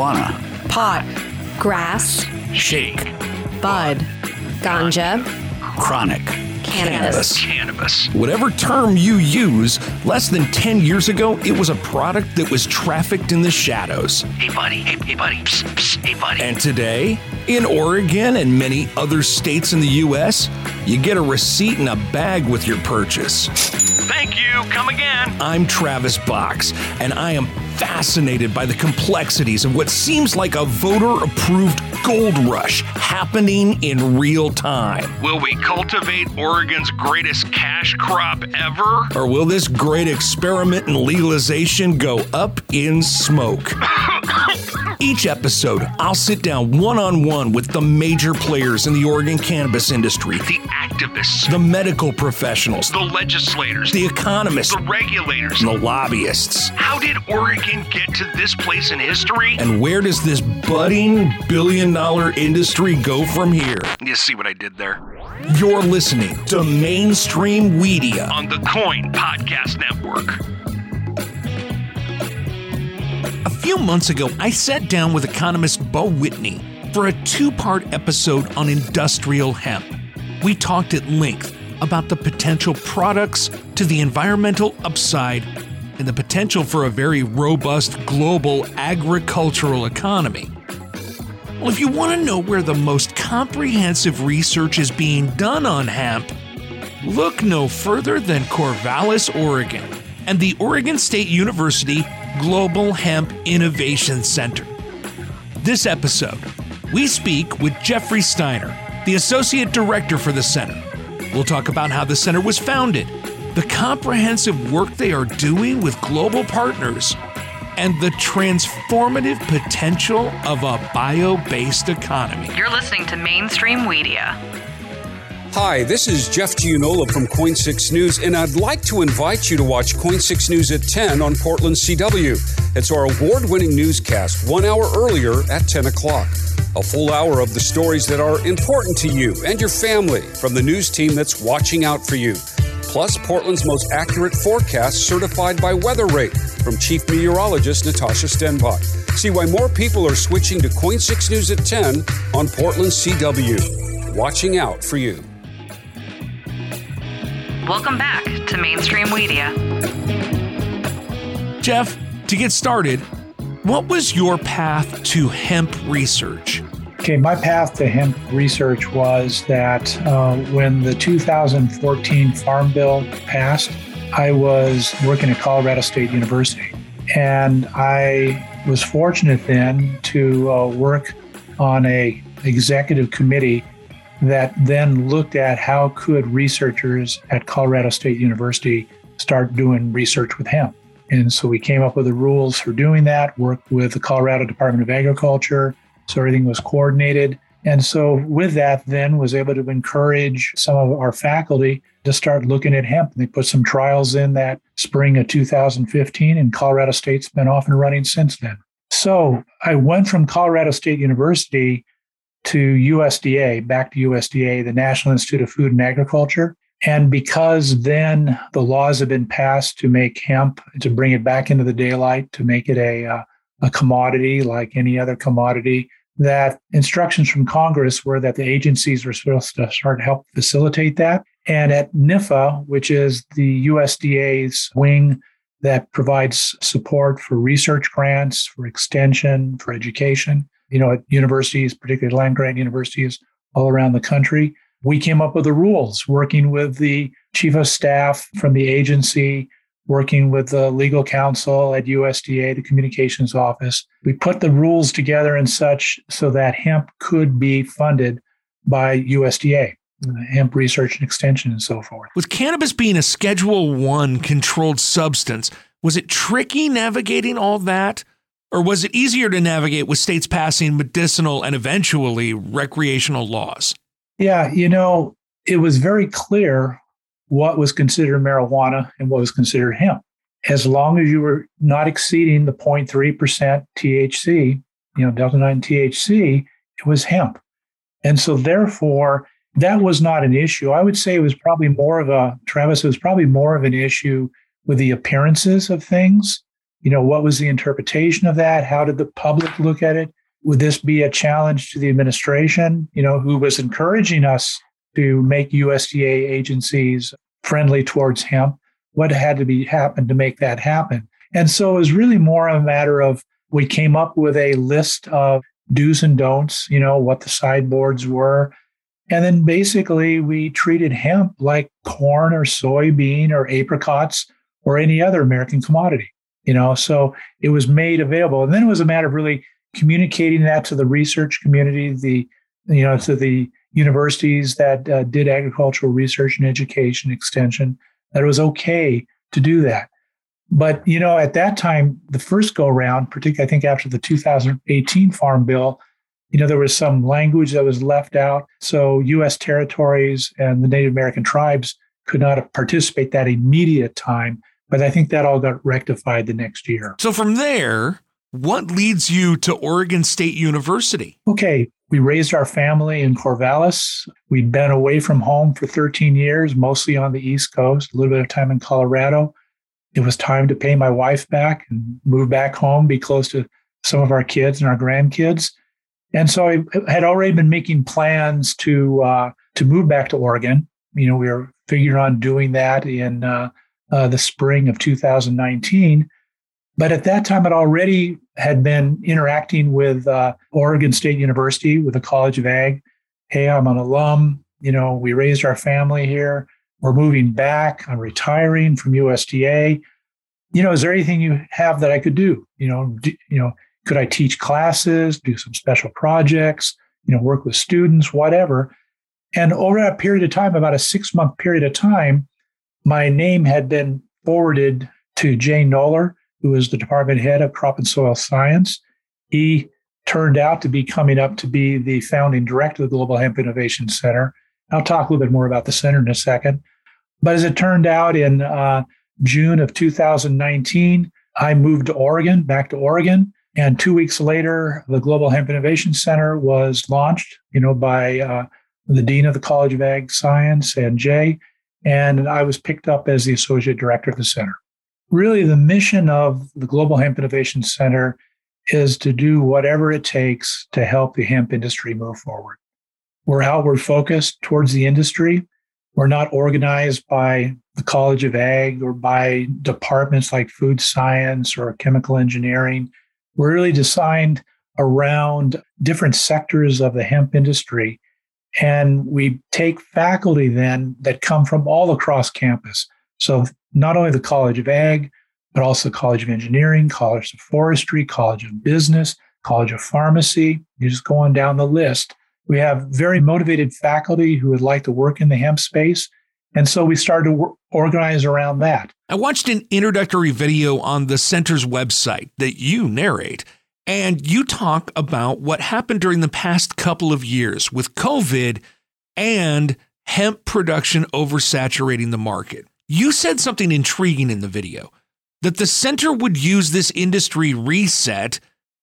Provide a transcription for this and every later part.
marijuana, pot, grass, shake, bud, ganja, chronic, cannabis. Cannabis. Whatever term you use, less than 10 years ago, it was a product that was trafficked in the shadows. Hey, buddy. Hey, hey buddy. Psst, psst, hey, buddy. And today, in Oregon and many other states in the U.S., you get a receipt and a bag with your purchase. Thank you. Come again. I'm Travis Box, and I am fascinated by the complexities of what seems like a voter approved gold rush happening in real time. Will we cultivate Oregon's greatest cash crop ever? Or will this great experiment in legalization go up in smoke? Each episode, I'll sit down one on one with the major players in the Oregon cannabis industry, The activists, the medical professionals, the legislators, the economists, the regulators. and the lobbyists. How did Oregon get to this place in history? And where does this budding billion dollar industry go from here? You see what I did there? You're listening to Mainstream Media. On the KOIN Podcast Network. Few months ago, I sat down with economist Beau Whitney for a two part episode on industrial hemp. We talked at length about the potential products to the environmental upside and the potential for a very robust global agricultural economy. Well, if you want to know where the most comprehensive research is being done on hemp, look no further than Corvallis, Oregon, and the Oregon State University Global Hemp Innovation Center. This episode, we speak with Jeffrey Steiner, the Associate Director for the Center. We'll talk about how the center was founded, the comprehensive work they are doing with global partners, and the transformative potential of a bio based economy. You're listening to Mainstream Media. Hi, this is Jeff Gianola from KOIN 6 News, and I'd like to invite you to watch KOIN 6 News at 10 on Portland CW. It's our award winning newscast, one hour earlier at 10 o'clock. A full hour of the stories that are important to you and your family from the news team that's watching out for you. Plus, Portland's most accurate forecast certified by Weather Rate from Chief Meteorologist Natasha Stenbock. See why more people are switching to KOIN 6 News at 10 on Portland CW. Watching out for you. Welcome back to Mainstream Media. Jeff, to get started, what was your path to hemp research? Okay, my path to hemp research was that uh, when the 2014 Farm Bill passed, I was working at Colorado State University. And I was fortunate then to uh, work on a executive committee that then looked at how could researchers at Colorado State University start doing research with hemp. And so we came up with the rules for doing that, worked with the Colorado Department of Agriculture, so everything was coordinated. And so with that, then was able to encourage some of our faculty to start looking at hemp. They put some trials in that spring of 2015, and Colorado State's been off and running since then. So I went from Colorado State University to USDA, back to USDA, the National Institute of Food and Agriculture. And because then the laws have been passed to make hemp, to bring it back into the daylight, to make it a, uh, a commodity like any other commodity, that instructions from Congress were that the agencies were supposed to start to help facilitate that. And at NIFA, which is the USDA's wing that provides support for research grants, for extension, for education, you know, at universities, particularly land grant universities all around the country, we came up with the rules, working with the chief of staff from the agency, working with the legal counsel at USDA, the communications office. We put the rules together and such so that hemp could be funded by USDA, uh, hemp research and extension and so forth. With cannabis being a Schedule 1 controlled substance, was it tricky navigating all that? Or was it easier to navigate with states passing medicinal and eventually recreational laws? Yeah, you know, it was very clear what was considered marijuana and what was considered hemp. As long as you were not exceeding the 0.3% THC, you know, Delta 9 THC, it was hemp. And so, therefore, that was not an issue. I would say it was probably more of a, Travis, it was probably more of an issue with the appearances of things You know, what was the interpretation of that? How did the public look at it? Would this be a challenge to the administration, you know, who was encouraging us to make USDA agencies friendly towards hemp? What had to be happen to make that happen? And so it was really more a matter of we came up with a list of do's and don'ts, you know, what the sideboards were. And then basically we treated hemp like corn or soybean or apricots or any other American commodity, you know, so it was made available. And then it was a matter of really communicating that to the research community, the, you know, to the universities that uh, did agricultural research and education extension, that it was okay to do that. But you know, at that time, the first go round, particularly I think after the 2018 Farm Bill, you know, there was some language that was left out. So U.S. territories and the Native American tribes could not participate that immediate time. But I think that all got rectified the next year. So from there, what leads you to Oregon State University? Okay, we raised our family in Corvallis. We'd been away from home for 13 years, mostly on the East Coast, a little bit of time in Colorado it was time to pay my wife back and move back home, be close to some of our kids and our grandkids. And so I had already been making plans to uh, to move back to Oregon. You know, we were figuring on doing that in uh, uh, the spring of 2019. But at that time, it already had been interacting with uh, Oregon State University, with the College of Ag. Hey, I'm an alum. You know, we raised our family here we're moving back. I'm retiring from USDA. You know, is there anything you have that I could do? You know, do, you know, could I teach classes, do some special projects, you know, work with students, whatever? And over that period of time, about a six month period of time, my name had been forwarded to Jay Noller, who was the department head of crop and soil science. He turned out to be coming up to be the founding director of the Global Hemp Innovation Center. I'll talk a little bit more about the center in a second. But as it turned out, in uh, June of 2019, I moved to Oregon, back to Oregon. And two weeks later, the Global Hemp Innovation Center was launched, you know, by uh, the dean of the College of Ag Science and Jay. And I was picked up as the associate director of the center. Really, the mission of the Global Hemp Innovation Center is to do whatever it takes to help the hemp industry move forward. We're outward focused towards the industry. We're not organized by the College of Ag or by departments like food science or chemical engineering. We're really designed around different sectors of the hemp industry. And we take faculty then that come from all across campus. So not only the College of Ag, but also the College of Engineering, College of Forestry, College of Business, College of Pharmacy. You just go on down the list. We have very motivated faculty who would like to work in the hemp space. And so we started to organize around that. I watched an introductory video on the center's website that you narrate, and you talk about what happened during the past couple of years with COVID and hemp production oversaturating the market. You said something intriguing in the video that the center would use this industry reset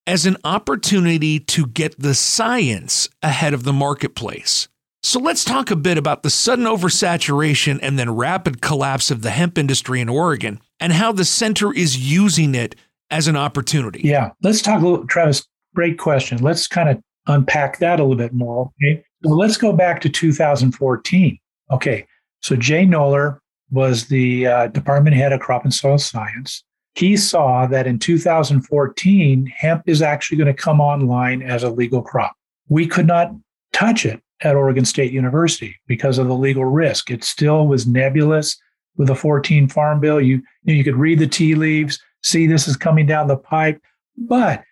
as an opportunity to get the science ahead of the marketplace. So let's talk a bit about the sudden oversaturation and then rapid collapse of the hemp industry in Oregon and how the center is using it as an opportunity. Yeah, let's talk a little, Travis. Great question. Let's kind of unpack that a little bit more. Okay, so let's go back to 2014. Okay, so Jay Noller was the uh, department head of crop and soil science he saw that in 2014, hemp is actually going to come online as a legal crop. We could not touch it at Oregon State University because of the legal risk. It still was nebulous with the 14 Farm Bill. You, you could read the tea leaves, see this is coming down the pipe, but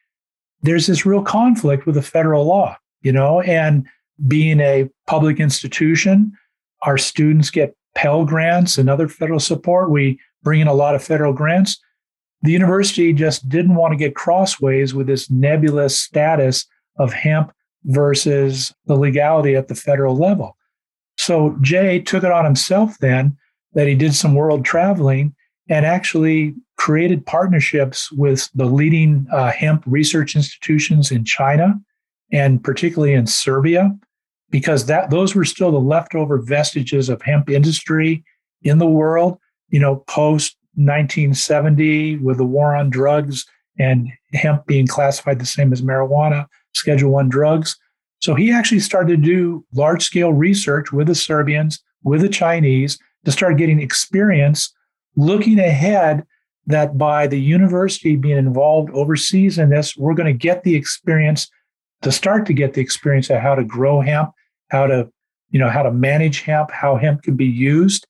there's this real conflict with the federal law, you know, and being a public institution, our students get Pell grants and other federal support. We bring in a lot of federal grants the university just didn't want to get crossways with this nebulous status of hemp versus the legality at the federal level. So Jay took it on himself then that he did some world traveling and actually created partnerships with the leading uh, hemp research institutions in China and particularly in Serbia because that those were still the leftover vestiges of hemp industry in the world you know post 1970 with the war on drugs and hemp being classified the same as marijuana, Schedule One drugs. So he actually started to do large scale research with the Serbians, with the Chinese, to start getting experience looking ahead that by the university being involved overseas in this, we're going to get the experience to start to get the experience of how to grow hemp, how to, you know, how to manage hemp, how hemp can be used.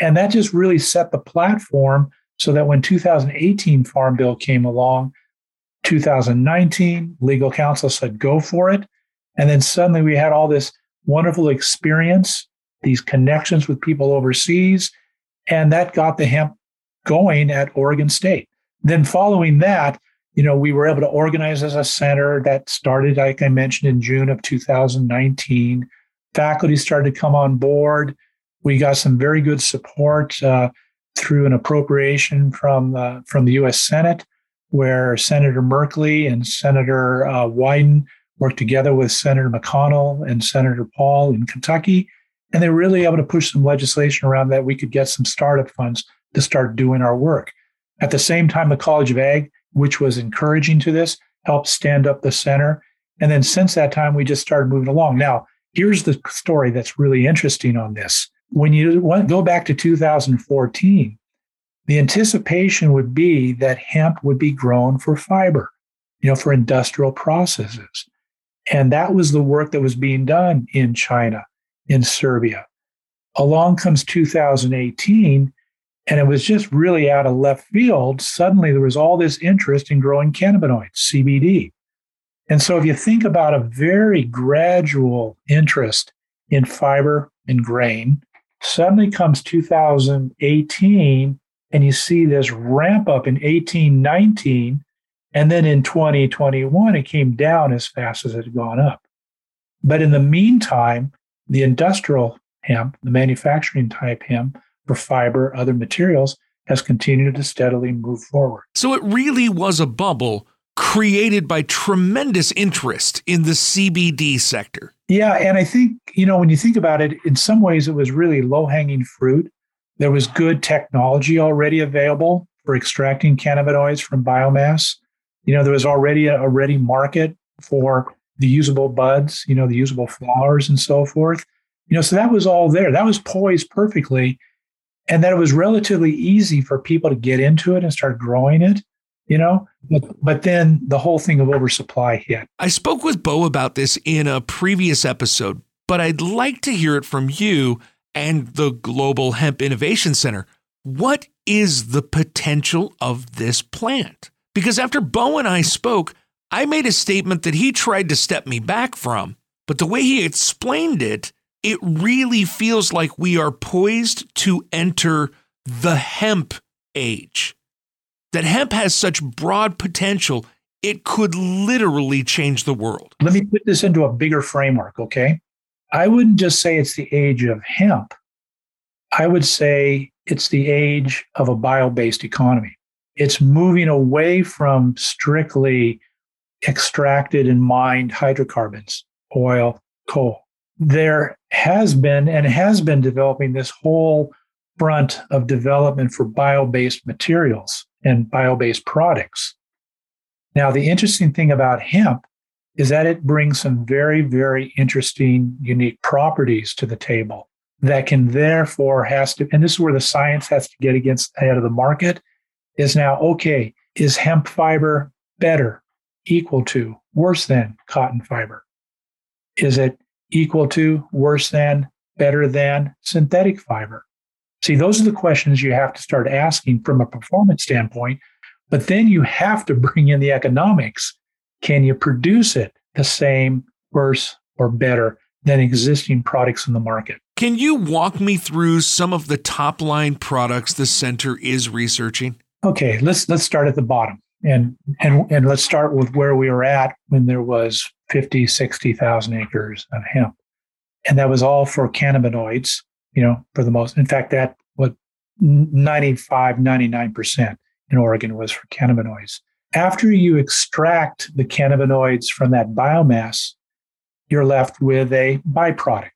And that just really set the platform so that when 2018 Farm Bill came along, 2019, legal counsel said, go for it. And then suddenly we had all this wonderful experience, these connections with people overseas, and that got the hemp going at Oregon State. Then following that, you know, we were able to organize as a center that started, like I mentioned, in June of 2019. Faculty started to come on board. We got some very good support uh, through an appropriation from uh, from the U.S. Senate, where Senator Merkley and Senator uh, Wyden worked together with Senator McConnell and Senator Paul in Kentucky, and they were really able to push some legislation around that we could get some startup funds to start doing our work. At the same time, the College of Ag, which was encouraging to this, helped stand up the center. And then since that time, we just started moving along. Now, here's the story that's really interesting on this. When you go back to 2014, the anticipation would be that hemp would be grown for fiber, you know, for industrial processes. And that was the work that was being done in China, in Serbia. Along comes 2018, and it was just really out of left field. Suddenly, there was all this interest in growing cannabinoids, CBD. And so, if you think about a very gradual interest in fiber and grain, suddenly comes 2018, and you see this ramp up in 18, 19. And then in 2021, it came down as fast as it had gone up. But in the meantime, the industrial hemp, the manufacturing type hemp, for fiber, other materials, has continued to steadily move forward. So it really was a bubble created by tremendous interest in the CBD sector. Yeah. And I think, you know, when you think about it, in some ways, it was really low hanging fruit. There was good technology already available for extracting cannabinoids from biomass. You know, there was already a, a ready market for the usable buds, you know, the usable flowers and so forth. You know, so that was all there. That was poised perfectly and that it was relatively easy for people to get into it and start growing it you know? But, but then the whole thing of oversupply hit. I spoke with Beau about this in a previous episode but i'd like to hear it from you and the global hemp innovation center. What is the potential of this plant? Because after Beau and i spoke i made a statement that he tried to step me back from but the way he explained it it really feels like we are poised to enter the hemp age. That hemp has such broad potential, it could literally change the world. Let me put this into a bigger framework, okay? I wouldn't just say it's the age of hemp. I would say it's the age of a bio based economy. It's moving away from strictly extracted and mined hydrocarbons, oil, coal there has been and has been developing this whole front of development for bio based materials and bio based products. Now, the interesting thing about hemp is that it brings some very, very interesting, unique properties to the table that can therefore has to, and this is where the science has to get against ahead of the market, is now, okay, is hemp fiber better, equal to, worse than cotton fiber? Is it equal to, worse than, better than synthetic fiber? See, those are the questions you have to start asking from a performance standpoint. But then you have to bring in the economics. Can you produce it the same, worse, or better than existing products in the market? Can you walk me through some of the top line products the center is researching? Okay, let's let's start at the bottom. And and and let's start with where we were at when there was 50, 60,000 acres of hemp. And that was all for cannabinoids, you know, for the most. In fact, that what 95, 99% in Oregon was for cannabinoids. After you extract the cannabinoids from that biomass, you're left with a byproduct,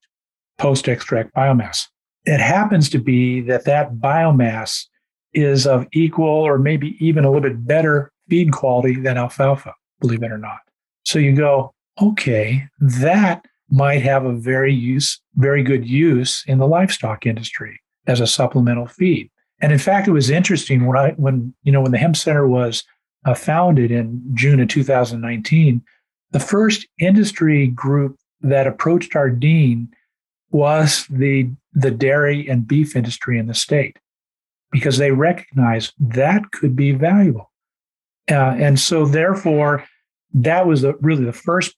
post extract biomass. It happens to be that that biomass is of equal or maybe even a little bit better feed quality than alfalfa, believe it or not. So you go, okay, that might have a very use, very good use in the livestock industry as a supplemental feed. And in fact, it was interesting when I, when, you know, when the Hemp Center was uh, founded in June of 2019, the first industry group that approached our dean was the, the dairy and beef industry in the state because they recognized that could be valuable. Uh, and so, therefore, that was the, really the first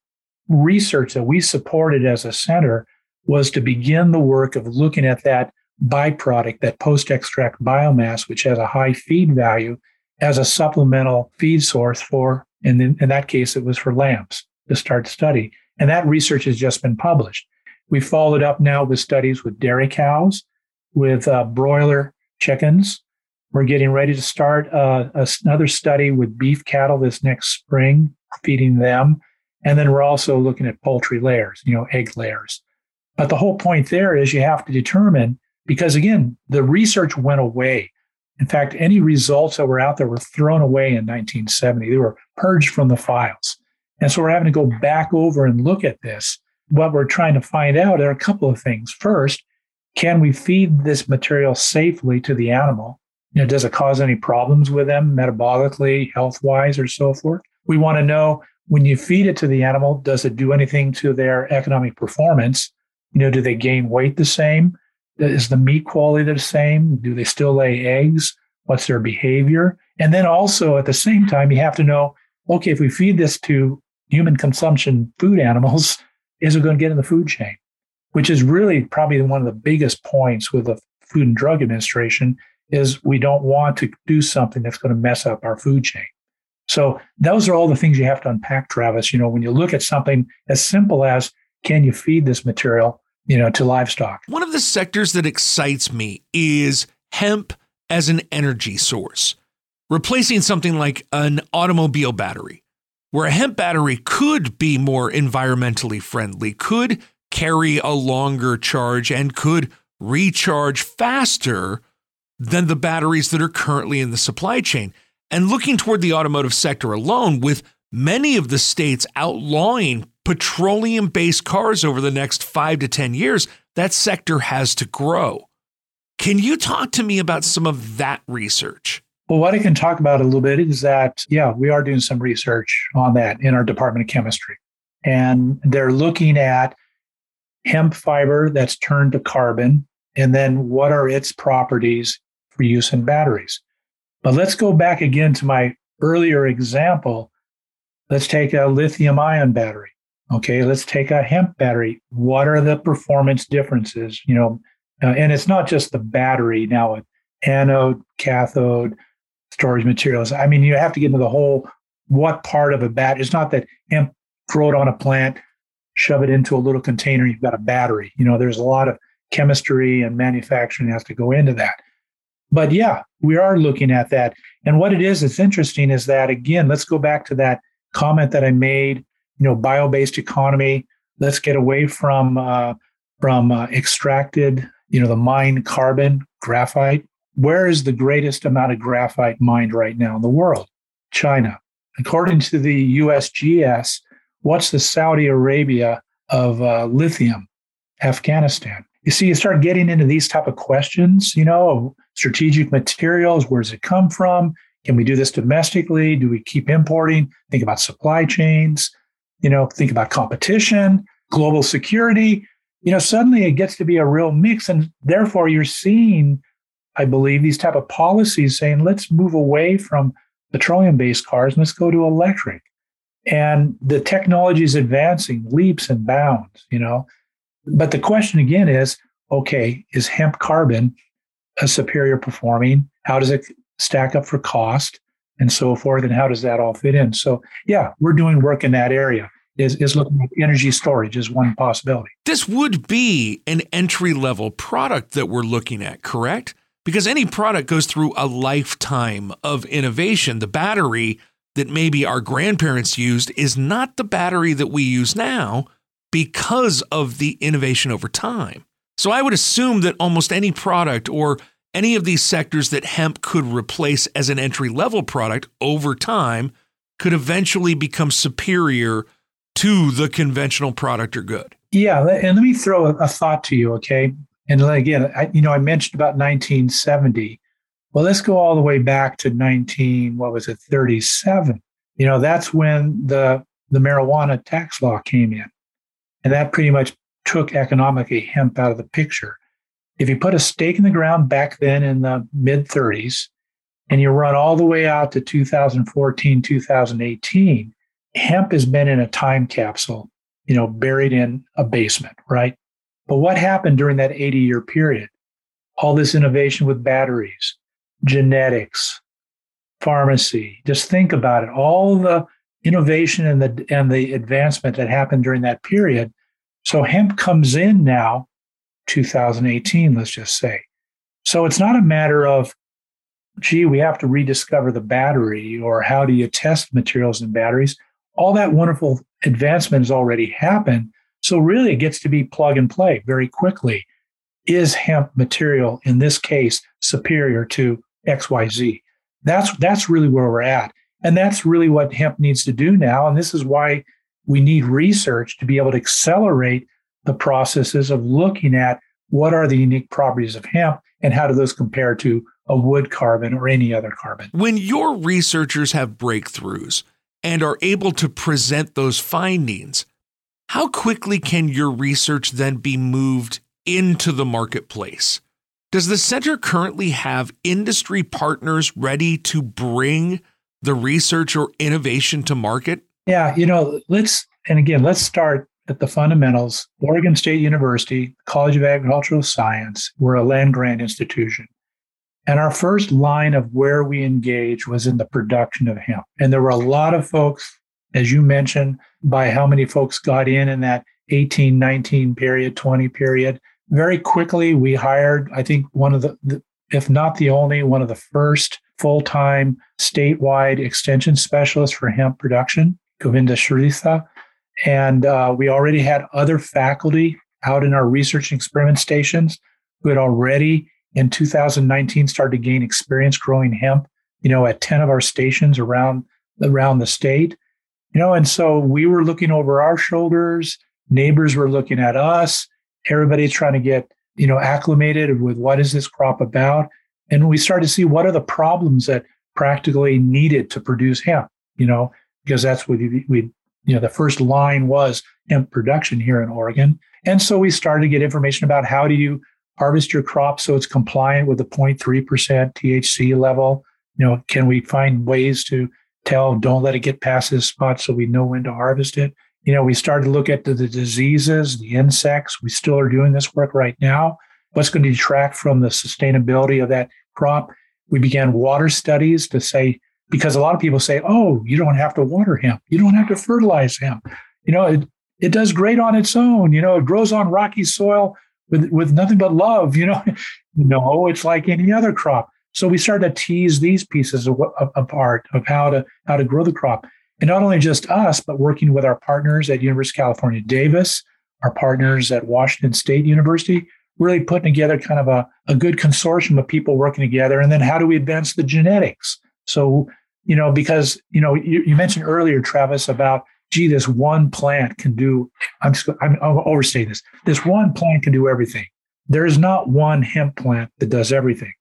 research that we supported as a center was to begin the work of looking at that byproduct, that post extract biomass, which has a high feed value, as a supplemental feed source for, and in, in that case, it was for lambs to start study. And that research has just been published. We followed up now with studies with dairy cows, with uh, broiler chickens. We're getting ready to start uh, another study with beef cattle this next spring, feeding them. And then we're also looking at poultry layers, you know, egg layers. But the whole point there is you have to determine, because again, the research went away. In fact, any results that were out there were thrown away in 1970. They were purged from the files. And so we're having to go back over and look at this. What we're trying to find out are a couple of things. First, can we feed this material safely to the animal? You know, does it cause any problems with them metabolically, health wise, or so forth? We want to know when you feed it to the animal, does it do anything to their economic performance? You know, do they gain weight the same? Is the meat quality the same? Do they still lay eggs? What's their behavior? And then also at the same time, you have to know okay, if we feed this to human consumption food animals, is it going to get in the food chain? Which is really probably one of the biggest points with the Food and Drug Administration is we don't want to do something that's going to mess up our food chain. So those are all the things you have to unpack, Travis. You know, when you look at something as simple as can you feed this material, you know, to livestock? One of the sectors that excites me is hemp as an energy source, replacing something like an automobile battery, where a hemp battery could be more environmentally friendly, could carry a longer charge, and could recharge faster than the batteries that are currently in the supply chain. And looking toward the automotive sector alone, with many of the states outlawing petroleum based cars over the next five to 10 years, that sector has to grow. Can you talk to me about some of that research? Well, what I can talk about a little bit is that, yeah, we are doing some research on that in our Department of Chemistry. And they're looking at hemp fiber that's turned to carbon, and then what are its properties for use in batteries. But let's go back again to my earlier example. Let's take a lithium ion battery. Okay, let's take a hemp battery. What are the performance differences? You know, uh, and it's not just the battery now, anode, cathode, storage materials. I mean, you have to get into the whole what part of a bat. It's not that hemp, throw it on a plant, shove it into a little container, you've got a battery. You know, there's a lot of chemistry and manufacturing has to go into that. But yeah, we are looking at that. And what it is, it's interesting is that, again, let's go back to that comment that I made, you know, bio-based economy. Let's get away from, uh, from uh, extracted, you know, the mined carbon, graphite. Where is the greatest amount of graphite mined right now in the world? China. According to the USGS, what's the Saudi Arabia of uh, lithium? Afghanistan. You see, you start getting into these type of questions, you know, strategic materials, where does it come from? Can we do this domestically? Do we keep importing? Think about supply chains, you know, think about competition, global security. You know, suddenly it gets to be a real mix. And therefore you're seeing, I believe, these type of policies saying, let's move away from petroleum-based cars and let's go to electric. And the technology is advancing leaps and bounds, you know. But the question again is okay, is hemp carbon a superior performing? How does it stack up for cost and so forth? And how does that all fit in? So, yeah, we're doing work in that area. Is, is looking at energy storage is one possibility. This would be an entry level product that we're looking at, correct? Because any product goes through a lifetime of innovation. The battery that maybe our grandparents used is not the battery that we use now because of the innovation over time. So I would assume that almost any product or any of these sectors that hemp could replace as an entry level product over time could eventually become superior to the conventional product or good. Yeah, and let me throw a, thought to you, okay? And again, I, you know, I mentioned about 1970. Well, let's go all the way back to 19, what was it, 37. You know, that's when the the marijuana tax law came in. And that pretty much took economically hemp out of the picture. If you put a stake in the ground back then in the mid 30s and you run all the way out to 2014, 2018, hemp has been in a time capsule, you know, buried in a basement, right? But what happened during that 80 year period? All this innovation with batteries, genetics, pharmacy. Just think about it. All the innovation and the and the advancement that happened during that period. So hemp comes in now, 2018, let's just say. So it's not a matter of, gee, we have to rediscover the battery or how do you test materials in batteries. All that wonderful advancement has already happened. So really it gets to be plug and play very quickly. Is hemp material in this case superior to XYZ? That's that's really where we're at. And that's really what hemp needs to do now. And this is why we need research to be able to accelerate the processes of looking at what are the unique properties of hemp and how do those compare to a wood carbon or any other carbon. When your researchers have breakthroughs and are able to present those findings, how quickly can your research then be moved into the marketplace? Does the center currently have industry partners ready to bring the research or innovation to market? Yeah, you know, let's, and again, let's start at the fundamentals. Oregon State University, College of Agricultural Science, we're a land grant institution. And our first line of where we engage was in the production of hemp. And there were a lot of folks, as you mentioned, by how many folks got in in that 18, 19 period, 20 period. Very quickly, we hired, I think, one of the, the if not the only, one of the first full time statewide extension specialists for hemp production, Govinda Shrestha. And uh, we already had other faculty out in our research and experiment stations who had already in 2019 started to gain experience growing hemp, you know, at 10 of our stations around around the state. You know, and so we were looking over our shoulders, neighbors were looking at us, everybody's trying to get, you know, acclimated with what is this crop about. And we started to see what are the problems that practically needed to produce hemp, you know, because that's what we, you know, the first line was hemp production here in Oregon. And so we started to get information about how do you harvest your crop so it's compliant with the 0.3% THC level. You know, can we find ways to tell, don't let it get past this spot so we know when to harvest it? You know, we started to look at the, the diseases, the insects. We still are doing this work right now. What's going to detract from the sustainability of that crop? We began water studies to say, because a lot of people say, oh, you don't have to water hemp. You don't have to fertilize hemp. You know, it, it does great on its own. You know, it grows on rocky soil with, with nothing but love. You know, no, it's like any other crop. So we started to tease these pieces apart of how to how to grow the crop, and not only just us, but working with our partners at University of California, Davis, our partners at Washington State University, really putting together kind of a, a good consortium of people working together. And then how do we advance the genetics? So you know, because, you know, you, you mentioned earlier, Travis, about, gee, this one plant can do, I'm, just, I'm I'll overstate this. This one plant can do everything. There is not one hemp plant that does everything.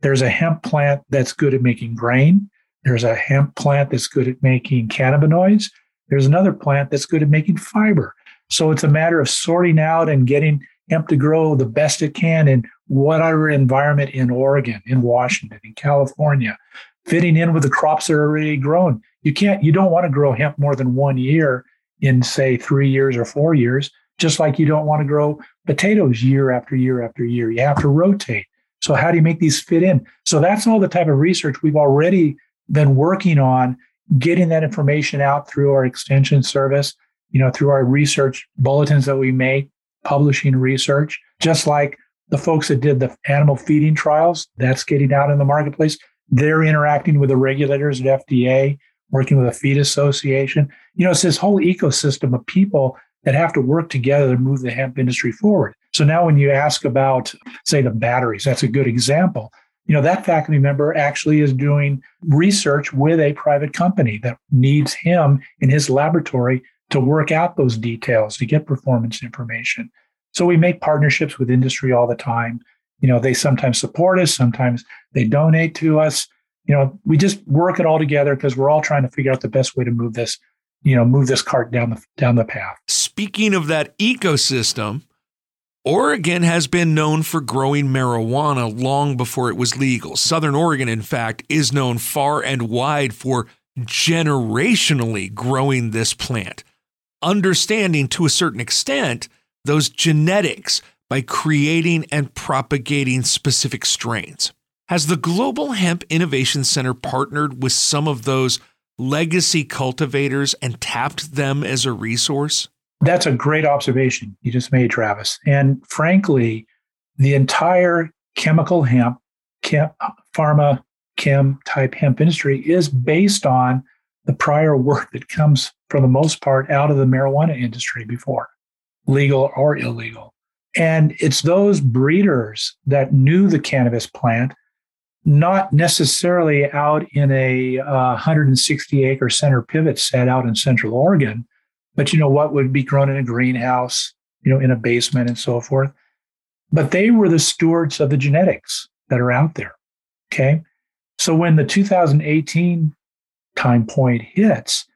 There's a hemp plant that's good at making grain. There's a hemp plant that's good at making cannabinoids. There's another plant that's good at making fiber. So it's a matter of sorting out and getting hemp to grow the best it can in whatever environment in Oregon, in Washington, in California, fitting in with the crops that are already grown. You can't, you don't want to grow hemp more than one year in, say, three years or four years, just like you don't want to grow potatoes year after year after year. You have to rotate. So, how do you make these fit in? So, that's all the type of research we've already been working on, getting that information out through our extension service, you know, through our research bulletins that we make, publishing research, just like the folks that did the animal feeding trials, that's getting out in the marketplace. They're interacting with the regulators at FDA, working with a feed association. You know, it's this whole ecosystem of people that have to work together to move the hemp industry forward. So now when you ask about, say, the batteries, that's a good example. You know, that faculty member actually is doing research with a private company that needs him in his laboratory to work out those details to get performance information. So we make partnerships with industry all the time. You know, they sometimes support us, sometimes they donate to us. You know, we just work it all together because we're all trying to figure out the best way to move this, you know, move this cart down the down the path. Speaking of that ecosystem, Oregon has been known for growing marijuana long before it was legal. Southern Oregon, in fact, is known far and wide for generationally growing this plant, understanding to a certain extent those genetics by creating and propagating specific strains. Has the Global Hemp Innovation Center partnered with some of those legacy cultivators and tapped them as a resource? That's a great observation you just made, Travis. And frankly, the entire chemical hemp, chem, pharma, chem type hemp industry is based on the prior work that comes, for the most part, out of the marijuana industry before, legal or illegal. And it's those breeders that knew the cannabis plant, not necessarily out in a uh, 160 acre center pivot set out in Central Oregon, but you know what would be grown in a greenhouse, you know, in a basement and so forth. But they were the stewards of the genetics that are out there. Okay. So when the 2018 time point hits,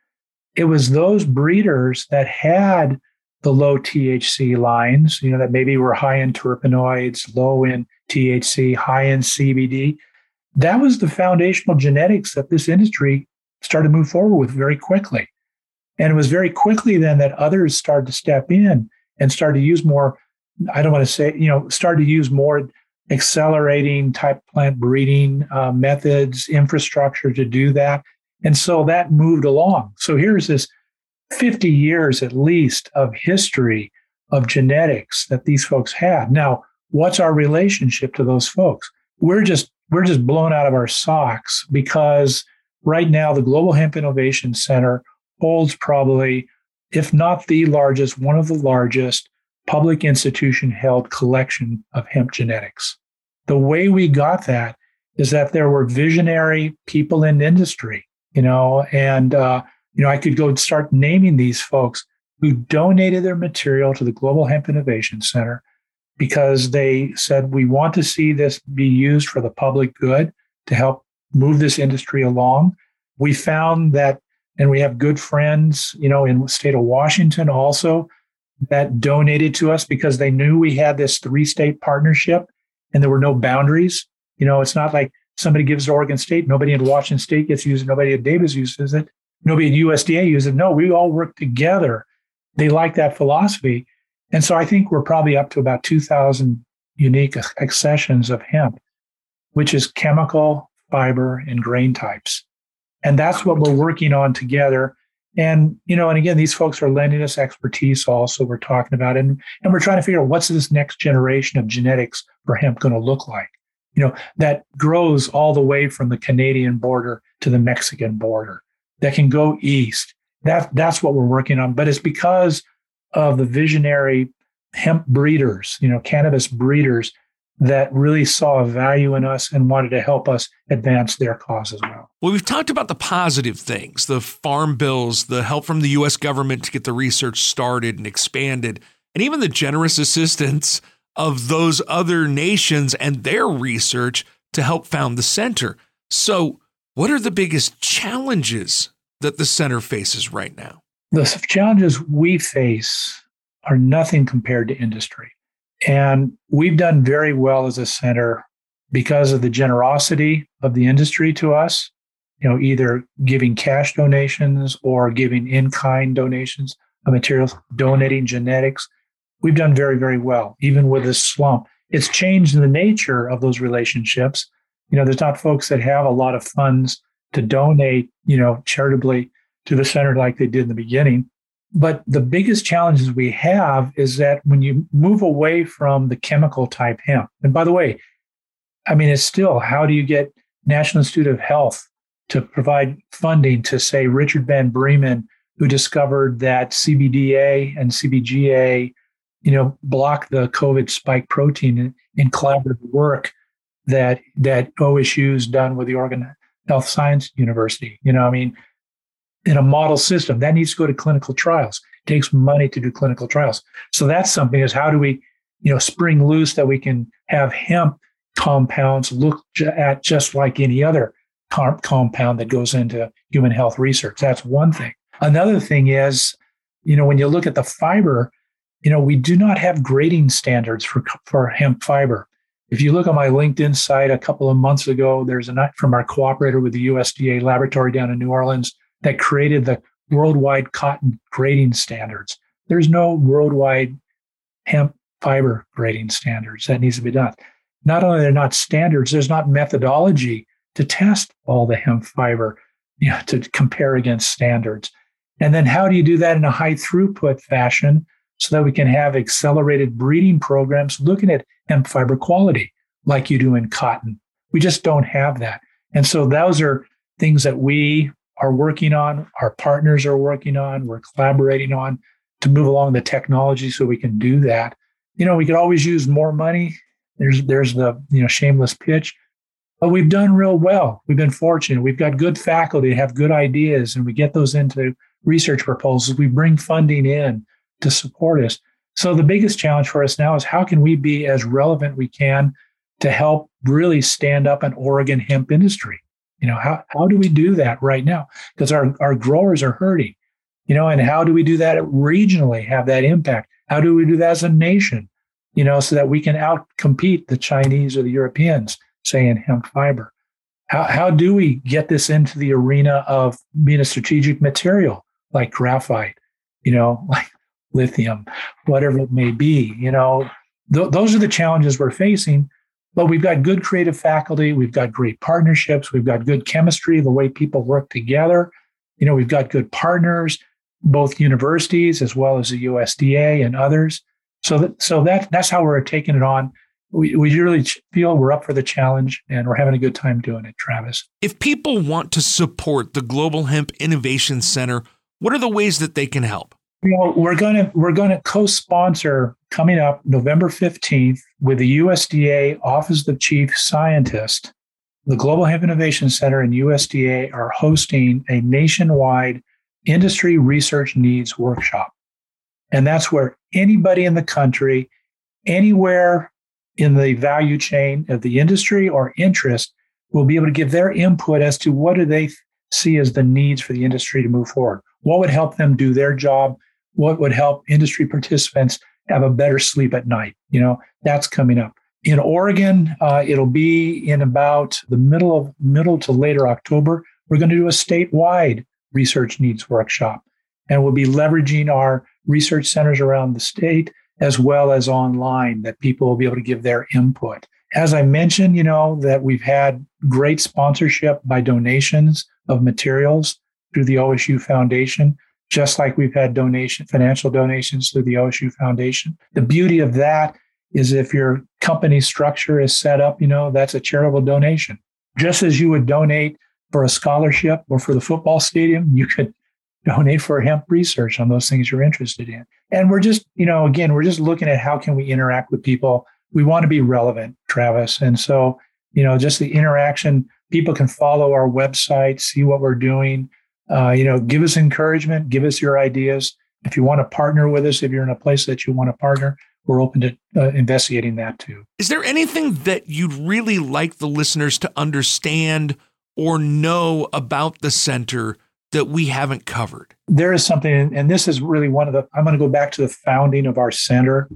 it was those breeders that had the low THC lines, you know, that maybe were high in terpenoids, low in THC, high in CBD. That was the foundational genetics that this industry started to move forward with very quickly. And it was very quickly then that others started to step in and start to use more, I don't want to say, you know, start to use more accelerating type plant breeding uh, methods, infrastructure to do that. And so that moved along. So here's this 50 years at least of history of genetics that these folks had. Now, what's our relationship to those folks? We're just we're just blown out of our socks because right now the Global Hemp Innovation Center holds probably, if not the largest, one of the largest public institution held collection of hemp genetics. The way we got that is that there were visionary people in industry, you know, and uh, you know, I could go and start naming these folks who donated their material to the Global Hemp Innovation Center because they said, we want to see this be used for the public good to help move this industry along. We found that, and we have good friends, you know, in the state of Washington also that donated to us because they knew we had this three state partnership and there were no boundaries. You know, it's not like somebody gives to Oregon State, nobody in Washington State gets used, nobody at Davis uses it nobody at USDA uses it. No, we all work together. They like that philosophy. And so I think we're probably up to about 2,000 unique accessions of hemp, which is chemical, fiber, and grain types. And that's what we're working on together. And, you know, and again, these folks are lending us expertise also. We're talking about. And, and we're trying to figure out what's this next generation of genetics for hemp going to look like, you know, that grows all the way from the Canadian border to the Mexican border that can go east. That, that's what we're working on. But it's because of the visionary hemp breeders, you know, cannabis breeders that really saw a value in us and wanted to help us advance their cause as well. Well, we've talked about the positive things, the farm bills, the help from the US government to get the research started and expanded, and even the generous assistance of those other nations and their research to help found the center. So, what are the biggest challenges that the center faces right now? The challenges we face are nothing compared to industry. And we've done very well as a center because of the generosity of the industry to us, you know, either giving cash donations or giving in kind donations of materials, donating genetics. We've done very, very well, even with this slump. It's changed the nature of those relationships you know, there's not folks that have a lot of funds to donate, you know, charitably to the center like they did in the beginning. But the biggest challenges we have is that when you move away from the chemical type hemp, and by the way, I mean, it's still how do you get National Institute of Health to provide funding to, say, Richard Van Breemen, who discovered that CBDA and CBGA you know, block the COVID spike protein in, in collaborative work that that OSU's done with the Oregon Health Science University. You know, I mean, in a model system that needs to go to clinical trials. It takes money to do clinical trials. So that's something is how do we, you know, spring loose that we can have hemp compounds look at just like any other compound that goes into human health research. That's one thing. Another thing is, you know, when you look at the fiber, you know, we do not have grading standards for, for hemp fiber. If you look on my LinkedIn site a couple of months ago, there's a note from our cooperator with the USDA laboratory down in New Orleans that created the worldwide cotton grading standards. There's no worldwide hemp fiber grading standards that needs to be done. Not only are not standards, there's not methodology to test all the hemp fiber, you know, to compare against standards. And then how do you do that in a high throughput fashion so that we can have accelerated breeding programs looking at hemp fiber quality like you do in cotton? We just don't have that. And so those are things that we are working on, our partners are working on, we're collaborating on to move along the technology so we can do that. You know, we could always use more money. There's there's the you know shameless pitch, but we've done real well. We've been fortunate. We've got good faculty, have good ideas, and we get those into research proposals. We bring funding in to support us. So the biggest challenge for us now is how can we be as relevant we can to help really stand up an Oregon hemp industry? You know, how, how do we do that right now? Because our, our growers are hurting, you know, and how do we do that regionally, have that impact? How do we do that as a nation, you know, so that we can outcompete the Chinese or the Europeans, say in hemp fiber? How, how do we get this into the arena of being a strategic material like graphite, you know, like lithium, whatever it may be, you know, th- those are the challenges we're facing. But we've got good creative faculty, we've got great partnerships, we've got good chemistry, the way people work together. You know, we've got good partners, both universities as well as the USDA and others. So that so that that's how we're taking it on. We, we really feel we're up for the challenge and we're having a good time doing it, Travis. If people want to support the Global Hemp Innovation Center, what are the ways that they can help? You know, we're gonna we're gonna co-sponsor coming up November 15th with the USDA Office of Chief Scientist. The Global Hemp Innovation Center and USDA are hosting a nationwide industry research needs workshop. And that's where anybody in the country, anywhere in the value chain of the industry or interest, will be able to give their input as to what do they see as the needs for the industry to move forward. What would help them do their job? What would help industry participants have a better sleep at night. You know, that's coming up. In Oregon, uh, it'll be in about the middle of middle to later October. We're going to do a statewide research needs workshop, and we'll be leveraging our research centers around the state as well as online that people will be able to give their input. As I mentioned, you know, that we've had great sponsorship by donations of materials through the OSU Foundation just like we've had donation, financial donations through the OSU Foundation. The beauty of that is if your company structure is set up, you know, that's a charitable donation. Just as you would donate for a scholarship or for the football stadium, you could donate for hemp research on those things you're interested in. And we're just, you know, again, we're just looking at how can we interact with people. We want to be relevant, Travis. And so, you know, just the interaction, people can follow our website, see what we're doing. Uh, you know, give us encouragement, give us your ideas. If you want to partner with us, if you're in a place that you want to partner, we're open to uh, investigating that too. Is there anything that you'd really like the listeners to understand or know about the center that we haven't covered? There is something, and this is really one of the, I'm going to go back to the founding of our center.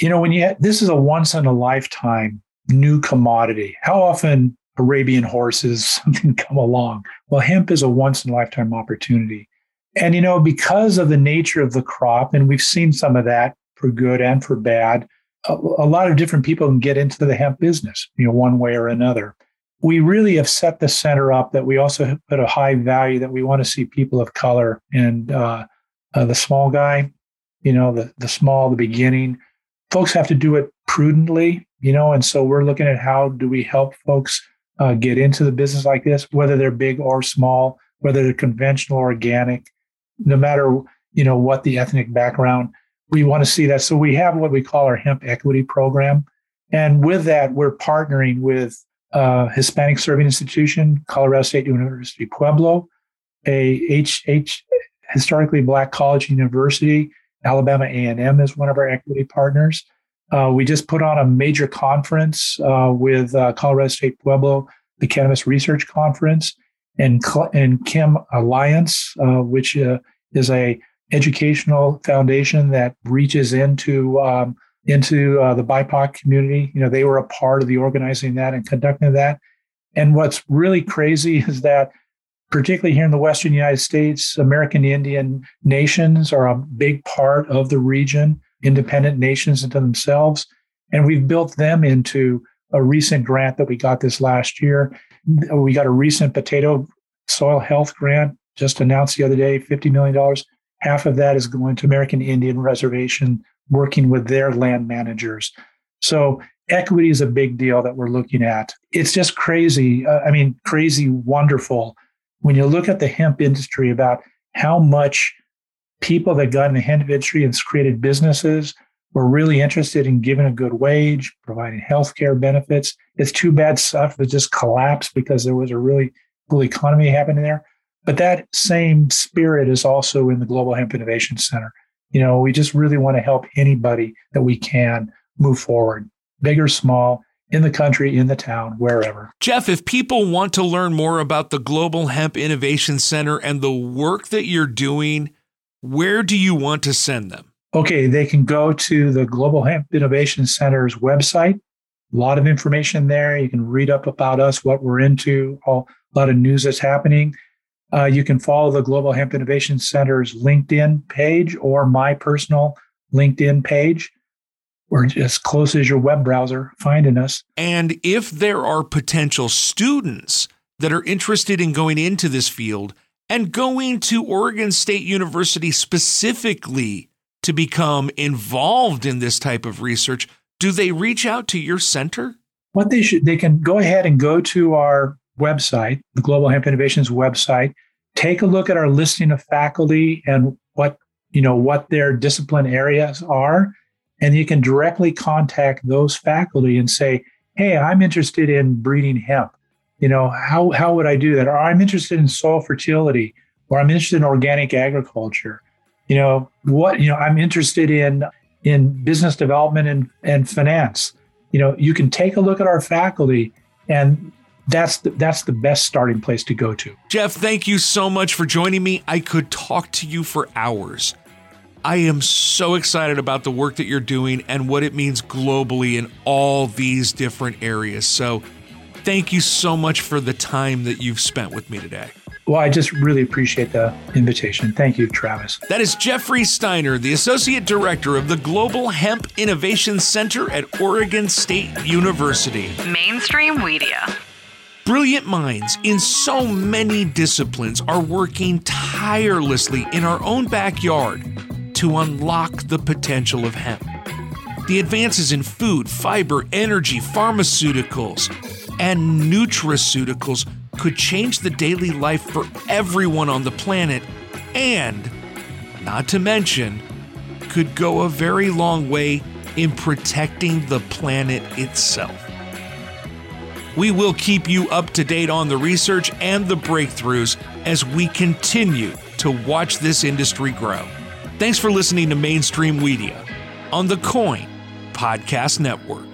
You know, when you, this is a once in a lifetime new commodity. How often Arabian horses, something come along. Well, hemp is a once in a lifetime opportunity. And, you know, because of the nature of the crop, and we've seen some of that for good and for bad, a, a lot of different people can get into the hemp business, you know, one way or another. We really have set the center up that we also put a high value that we want to see people of color and uh, uh, the small guy, you know, the, the small, the beginning. Folks have to do it prudently, you know, and so we're looking at how do we help folks uh, get into the business like this, whether they're big or small, whether they're conventional or organic, no matter you know what the ethnic background. we want to see that. So we have what we call our hemp equity program. And with that, we're partnering with a Hispanic serving institution, Colorado State University Pueblo, a H, H historically black college university, Alabama A&M is one of our equity partners. Uh, we just put on a major conference uh, with uh, Colorado State Pueblo, the Cannabis Research Conference, and, and Chem Alliance, uh, which uh, is a educational foundation that reaches into um, into uh, the BIPOC community. You know, they were a part of the organizing that and conducting that. And what's really crazy is that, particularly here in the Western United States, American Indian nations are a big part of the region independent nations into themselves. And we've built them into a recent grant that we got this last year. We got a recent potato soil health grant just announced the other day, $50 million. Half of that is going to American Indian Reservation, working with their land managers. So equity is a big deal that we're looking at. It's just crazy. Uh, I mean, crazy, wonderful. When you look at the hemp industry about how much people that got in the hemp industry and created businesses were really interested in giving a good wage, providing health care benefits. It's too bad stuff that just collapsed because there was a really cool economy happening there. But that same spirit is also in the Global Hemp Innovation Center. You know, we just really want to help anybody that we can move forward, big or small, in the country, in the town, wherever. Jeff, if people want to learn more about the Global Hemp Innovation Center and the work that you're doing, where do you want to send them? Okay, they can go to the Global Hemp Innovation Center's website. A lot of information there. You can read up about us, what we're into, all, a lot of news that's happening. Uh, you can follow the Global Hemp Innovation Center's LinkedIn page or my personal LinkedIn page. We're as close as your web browser finding us. And if there are potential students that are interested in going into this field, and going to Oregon State University specifically to become involved in this type of research, do they reach out to your center? What they should they can go ahead and go to our website, the Global Hemp Innovations website, take a look at our listing of faculty and what you know what their discipline areas are, and you can directly contact those faculty and say, "Hey, I'm interested in breeding hemp you know how how would i do that? Or i'm interested in soil fertility or i'm interested in organic agriculture. You know what you know i'm interested in in business development and, and finance. You know you can take a look at our faculty and that's the, that's the best starting place to go to. Jeff thank you so much for joining me. I could talk to you for hours. I am so excited about the work that you're doing and what it means globally in all these different areas. So thank you so much for the time that you've spent with me today. Well, I just really appreciate the invitation. Thank you, Travis. That is Jeffrey Steiner, the Associate Director of the Global Hemp Innovation Center at Oregon State University. Mainstream Media. Brilliant minds in so many disciplines are working tirelessly in our own backyard to unlock the potential of hemp. The advances in food, fiber, energy, pharmaceuticals, and nutraceuticals could change the daily life for everyone on the planet, and, not to mention, could go a very long way in protecting the planet itself. We will keep you up to date on the research and the breakthroughs as we continue to watch this industry grow. Thanks for listening to Mainstream Media on the KOIN Podcast Network.